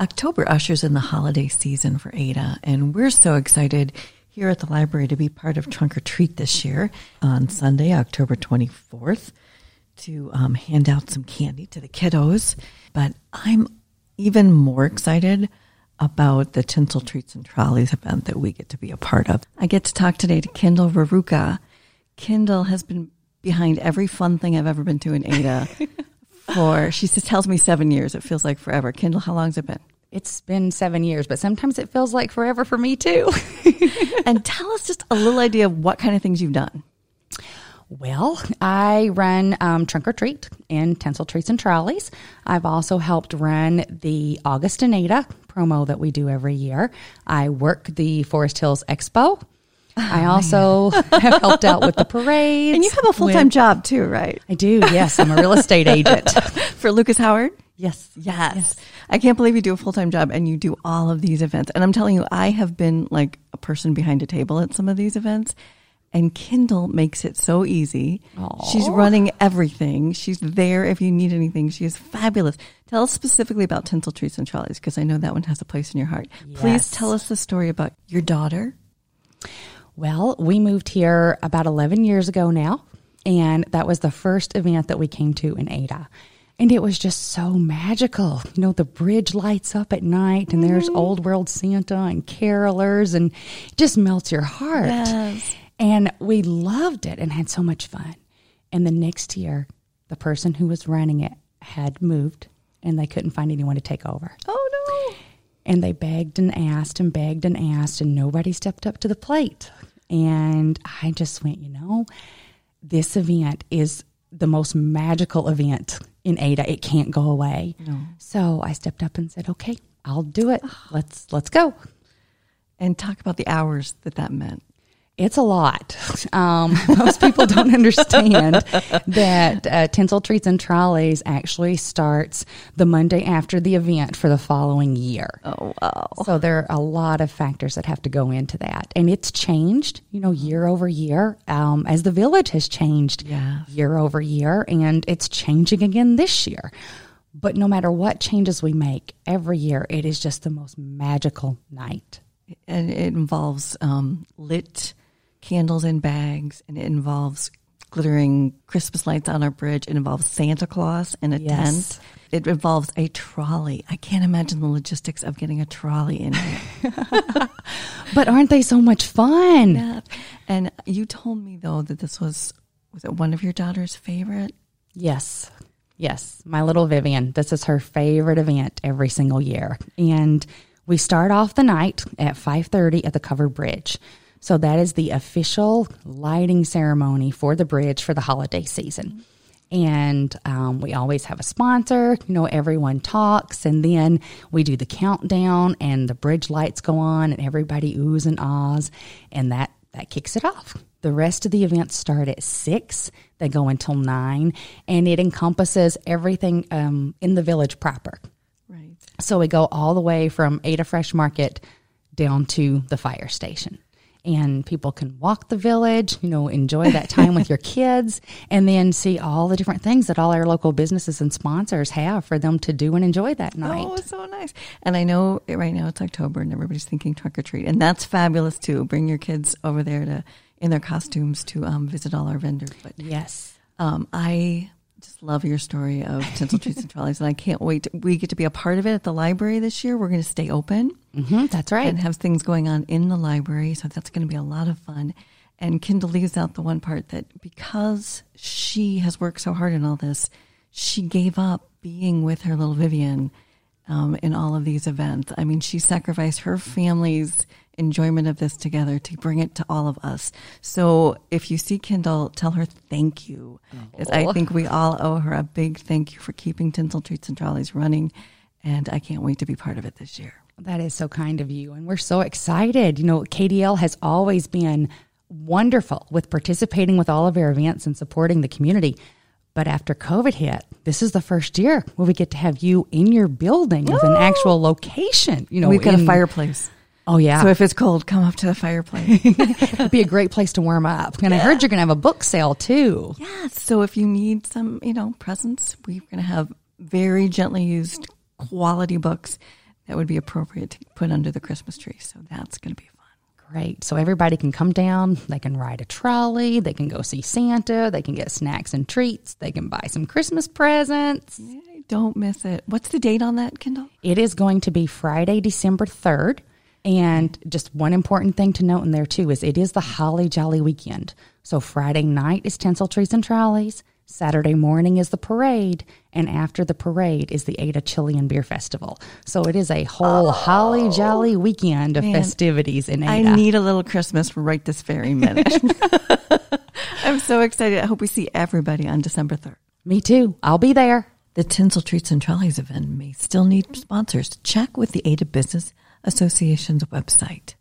October ushers in the holiday season for Ada, and we're so excited here at the library to be part of Trunk or Treat this year on Sunday, October 24th, to um, hand out some candy to the kiddos. But I'm even more excited about the Tinsel Treats and Trolleys event that we get to be a part of. I get to talk today to Kendall Raruka. Kendall has been behind every fun thing I've ever been to in Ada for, she says, tells me seven years. It feels like forever. Kendall, how long's it been? It's been seven years, but sometimes it feels like forever for me too. and tell us just a little idea of what kind of things you've done. Well, I run um, Trunk or Treat and Tinsel Treats and Trolleys. I've also helped run the August and Ada promo that we do every year. I work the Forest Hills Expo. I oh, also have helped out with the parades. And you have a full time job too, right? I do, yes. I'm a real estate agent. For Lucas Howard? Yes. yes. Yes. I can't believe you do a full time job and you do all of these events. And I'm telling you, I have been like a person behind a table at some of these events and Kendall makes it so easy. Aww. She's running everything. She's there if you need anything. She is fabulous. Tell us specifically about Tinsel Treats and Trolleys because I know that one has a place in your heart. Yes. Please tell us the story about your daughter. Well, we moved here about 11 years ago now, and that was the first event that we came to in Ada. And it was just so magical. You know, the bridge lights up at night, and there's mm-hmm. Old World Santa and carolers, and it just melts your heart. Yes. And we loved it and had so much fun. And the next year, the person who was running it had moved and they couldn't find anyone to take over. Oh, no. And they begged and asked and begged and asked, and nobody stepped up to the plate. And I just went, you know, this event is the most magical event in Ada. It can't go away. No. So I stepped up and said, okay, I'll do it. Ah. Let's let's go. And talk about the hours that that meant. It's a lot. Um, most people don't understand that uh, Tinsel Treats and Trolleys actually starts the Monday after the event for the following year. Oh, wow. So there are a lot of factors that have to go into that. And it's changed, you know, year over year um, as the village has changed yeah. year over year. And it's changing again this year. But no matter what changes we make every year, it is just the most magical night. And it involves um, lit candles in bags, and it involves glittering Christmas lights on our bridge. It involves Santa Claus in a yes. tent. It involves a trolley. I can't imagine the logistics of getting a trolley in here. but aren't they so much fun? Yeah. And you told me though that this was was it one of your daughter's favorite? Yes. Yes, my little Vivian. This is her favorite event every single year. And we start off the night at 5:30 at the covered bridge. So that is the official lighting ceremony for the bridge for the holiday season. And um, we always have a sponsor, you know, everyone talks, and then we do the countdown, and the bridge lights go on, and everybody oohs and ahs, and that, that kicks it off. The rest of the events start at six, they go until nine, and it encompasses everything um, in the village proper. Right. So we go all the way from Ada Fresh Market down to the fire station and people can walk the village, you know, enjoy that time with your kids, and then see all the different things that all our local businesses and sponsors have for them to do and enjoy that oh, night. Oh, so nice. And I know right now it's October and everybody's thinking trunk or treat, and that's fabulous too. Bring your kids over there to in their costumes to um, visit all our vendors. But yes, um, I just love your story of tinsel treats and trolleys, and I can't wait. To, we get to be a part of it at the library this year. We're going to stay open. Mm-hmm, that's right, and have things going on in the library. So that's going to be a lot of fun. And Kendall leaves out the one part that because she has worked so hard in all this, she gave up being with her little Vivian um, in all of these events. I mean, she sacrificed her family's enjoyment of this together to bring it to all of us. So if you see Kendall, tell her thank you. Oh. Because I think we all owe her a big thank you for keeping Tinsel Treats and Trolleys running. And I can't wait to be part of it this year. That is so kind of you. And we're so excited. You know, KDL has always been wonderful with participating with all of our events and supporting the community. But after COVID hit, this is the first year where we get to have you in your building with an actual location. You know, we've got in, a fireplace. Oh yeah. So if it's cold, come up to the fireplace. It'd be a great place to warm up. And yeah. I heard you're going to have a book sale too. Yes. So if you need some, you know, presents, we're going to have very gently used quality books that would be appropriate to put under the Christmas tree. So that's going to be fun. Great. So everybody can come down, they can ride a trolley, they can go see Santa, they can get snacks and treats, they can buy some Christmas presents. Yay, Don't miss it. What's the date on that, Kendall? It is going to be Friday, December 3rd. And just one important thing to note in there too is it is the Holly Jolly weekend. So Friday night is tinsel treats and trolleys. Saturday morning is the parade, and after the parade is the Ada Chili and Beer Festival. So it is a whole oh, holly jolly weekend of Man, festivities in Ada. I need a little Christmas right this very minute. I'm so excited. I hope we see everybody on December 3rd. Me too. I'll be there. The Tinsel Treats and Trolleys event may still need sponsors. Check with the Ada Business Association's website.